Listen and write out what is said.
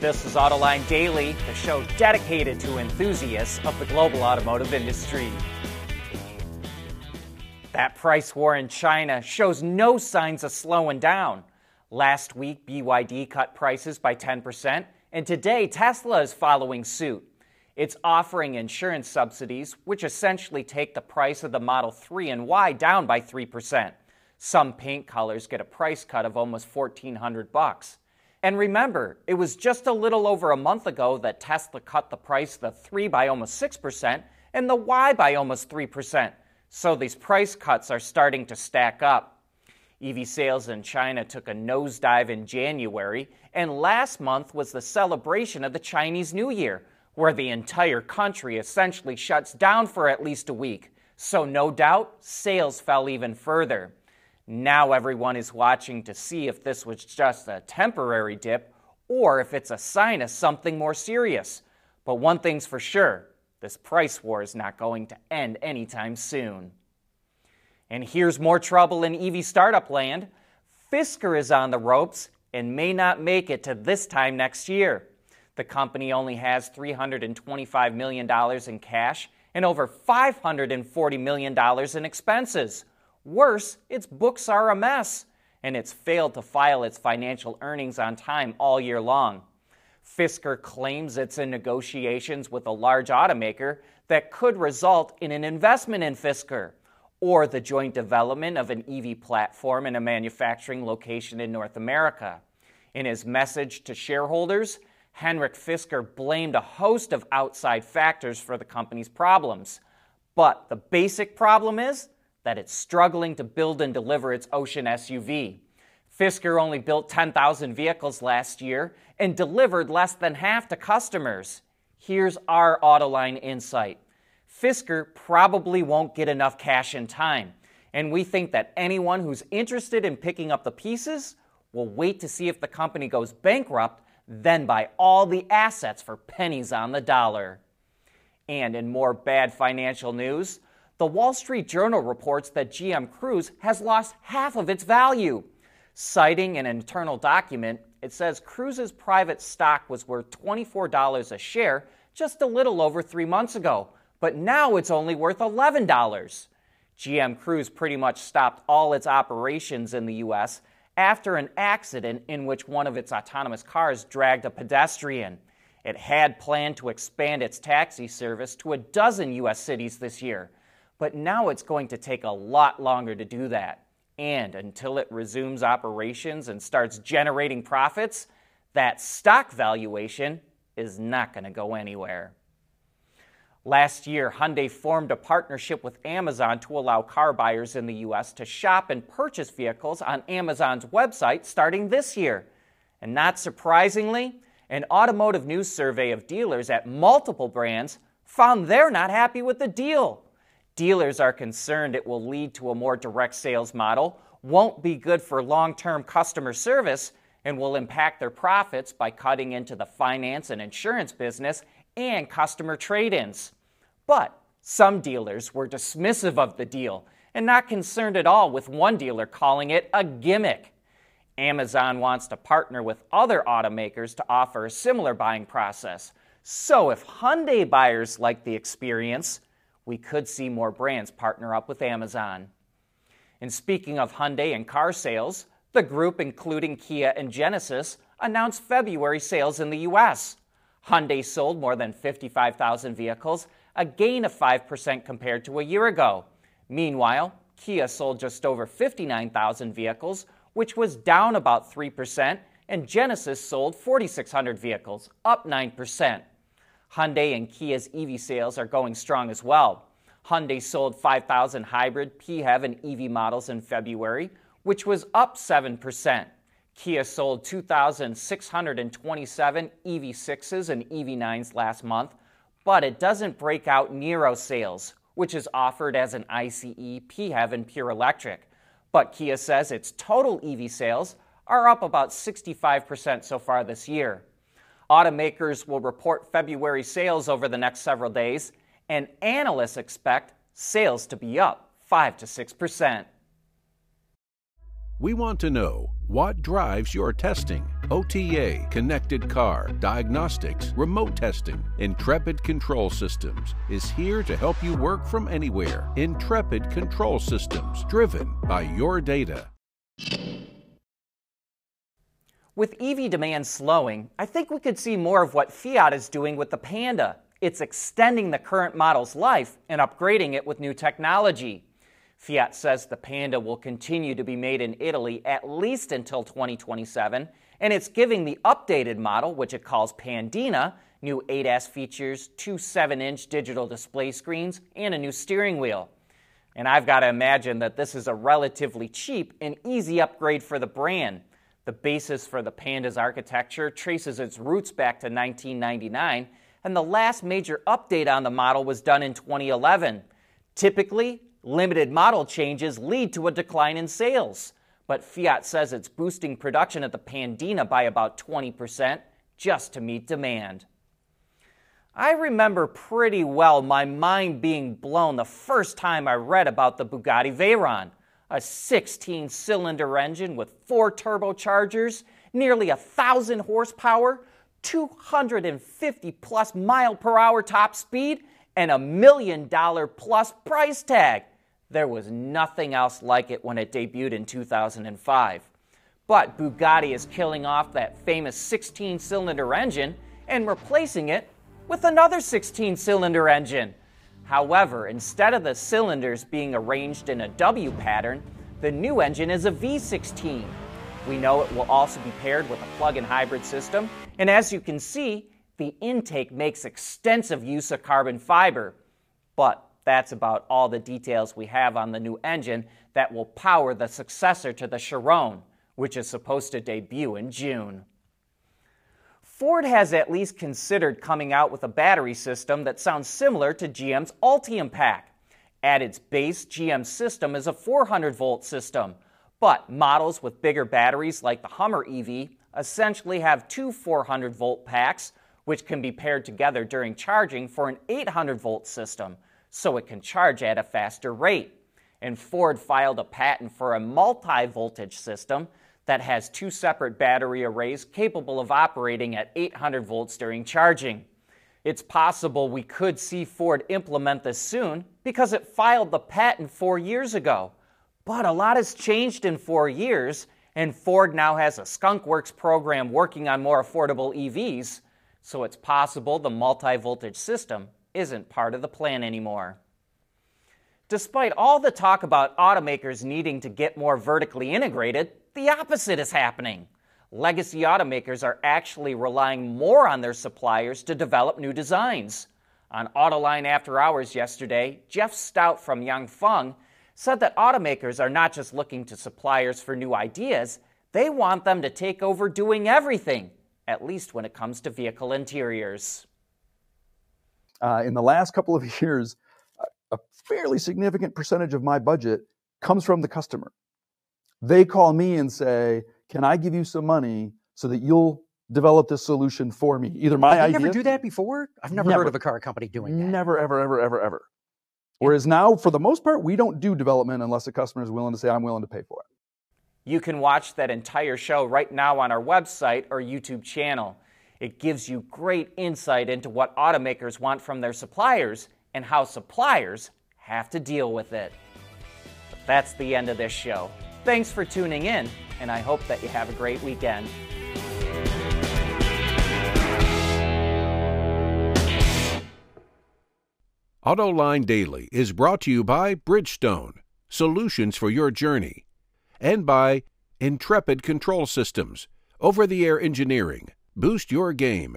This is Autoline Daily, the show dedicated to enthusiasts of the global automotive industry. That price war in China shows no signs of slowing down. Last week, BYD cut prices by 10%, and today, Tesla is following suit. It's offering insurance subsidies, which essentially take the price of the Model 3 and Y down by 3%. Some paint colors get a price cut of almost 1400 bucks. And remember, it was just a little over a month ago that Tesla cut the price the 3 by almost 6% and the Y by almost 3%. So these price cuts are starting to stack up. EV sales in China took a nosedive in January, and last month was the celebration of the Chinese New Year, where the entire country essentially shuts down for at least a week. So, no doubt, sales fell even further. Now everyone is watching to see if this was just a temporary dip or if it's a sign of something more serious. But one thing's for sure this price war is not going to end anytime soon. And here's more trouble in EV startup land. Fisker is on the ropes and may not make it to this time next year. The company only has $325 million in cash and over $540 million in expenses. Worse, its books are a mess, and it's failed to file its financial earnings on time all year long. Fisker claims it's in negotiations with a large automaker that could result in an investment in Fisker or the joint development of an EV platform in a manufacturing location in North America. In his message to shareholders, Henrik Fisker blamed a host of outside factors for the company's problems. But the basic problem is that it's struggling to build and deliver its Ocean SUV. Fisker only built 10,000 vehicles last year and delivered less than half to customers. Here's our Autoline insight Fisker probably won't get enough cash in time, and we think that anyone who's interested in picking up the pieces will wait to see if the company goes bankrupt, then buy all the assets for pennies on the dollar. And in more bad financial news, the Wall Street Journal reports that GM Cruise has lost half of its value. Citing an internal document, it says Cruise's private stock was worth $24 a share just a little over three months ago, but now it's only worth $11. GM Cruise pretty much stopped all its operations in the U.S. after an accident in which one of its autonomous cars dragged a pedestrian. It had planned to expand its taxi service to a dozen U.S. cities this year. But now it's going to take a lot longer to do that. And until it resumes operations and starts generating profits, that stock valuation is not going to go anywhere. Last year, Hyundai formed a partnership with Amazon to allow car buyers in the U.S. to shop and purchase vehicles on Amazon's website starting this year. And not surprisingly, an automotive news survey of dealers at multiple brands found they're not happy with the deal. Dealers are concerned it will lead to a more direct sales model, won't be good for long term customer service, and will impact their profits by cutting into the finance and insurance business and customer trade ins. But some dealers were dismissive of the deal and not concerned at all, with one dealer calling it a gimmick. Amazon wants to partner with other automakers to offer a similar buying process. So if Hyundai buyers like the experience, we could see more brands partner up with Amazon. And speaking of Hyundai and car sales, the group, including Kia and Genesis, announced February sales in the U.S. Hyundai sold more than 55,000 vehicles, a gain of 5% compared to a year ago. Meanwhile, Kia sold just over 59,000 vehicles, which was down about 3%, and Genesis sold 4,600 vehicles, up 9%. Hyundai and Kia's EV sales are going strong as well. Hyundai sold 5,000 hybrid, PHEV, and EV models in February, which was up 7%. Kia sold 2,627 EV6s and EV9s last month, but it doesn't break out Niro sales, which is offered as an ICE, PHEV, and pure electric. But Kia says its total EV sales are up about 65% so far this year. Automakers will report February sales over the next several days, and analysts expect sales to be up 5 to 6 percent. We want to know what drives your testing. OTA, connected car, diagnostics, remote testing. Intrepid Control Systems is here to help you work from anywhere. Intrepid Control Systems, driven by your data. With EV demand slowing, I think we could see more of what Fiat is doing with the Panda. It's extending the current model's life and upgrading it with new technology. Fiat says the Panda will continue to be made in Italy at least until 2027, and it's giving the updated model, which it calls Pandina, new ADAS features, two 7 inch digital display screens, and a new steering wheel. And I've got to imagine that this is a relatively cheap and easy upgrade for the brand. The basis for the Panda's architecture traces its roots back to 1999, and the last major update on the model was done in 2011. Typically, Limited model changes lead to a decline in sales, but Fiat says it's boosting production at the Pandina by about 20% just to meet demand. I remember pretty well my mind being blown the first time I read about the Bugatti Veyron, a 16 cylinder engine with four turbochargers, nearly a thousand horsepower, 250 plus mile per hour top speed, and a million dollar plus price tag. There was nothing else like it when it debuted in 2005. But Bugatti is killing off that famous 16 cylinder engine and replacing it with another 16 cylinder engine. However, instead of the cylinders being arranged in a W pattern, the new engine is a V16. We know it will also be paired with a plug in hybrid system, and as you can see, the intake makes extensive use of carbon fiber. But that's about all the details we have on the new engine that will power the successor to the Chiron, which is supposed to debut in June. Ford has at least considered coming out with a battery system that sounds similar to GM's Ultium Pack. At its base, GM's system is a 400 volt system, but models with bigger batteries like the Hummer EV essentially have two 400 volt packs, which can be paired together during charging for an 800 volt system so it can charge at a faster rate. And Ford filed a patent for a multi voltage system that has two separate battery arrays capable of operating at 800 volts during charging. It's possible we could see Ford implement this soon because it filed the patent four years ago. But a lot has changed in four years, and Ford now has a Skunkworks program working on more affordable EVs, so it's possible the multi voltage system isn't part of the plan anymore. Despite all the talk about automakers needing to get more vertically integrated, the opposite is happening. Legacy automakers are actually relying more on their suppliers to develop new designs. On Autoline After Hours yesterday, Jeff Stout from Yanfeng said that automakers are not just looking to suppliers for new ideas, they want them to take over doing everything, at least when it comes to vehicle interiors uh, in the last couple of years, a fairly significant percentage of my budget comes from the customer. They call me and say, "Can I give you some money so that you'll develop this solution for me?" Either my idea. You ever do that before? I've never, Never. heard of a car company doing that. Never, ever, ever, ever, ever. Whereas now, for the most part, we don't do development unless a customer is willing to say, "I'm willing to pay for it." You can watch that entire show right now on our website or YouTube channel. It gives you great insight into what automakers want from their suppliers and how suppliers have to deal with it. But that's the end of this show. Thanks for tuning in, and I hope that you have a great weekend. AutoLine Daily is brought to you by Bridgestone, solutions for your journey, and by Intrepid Control Systems, over the air engineering Boost your game.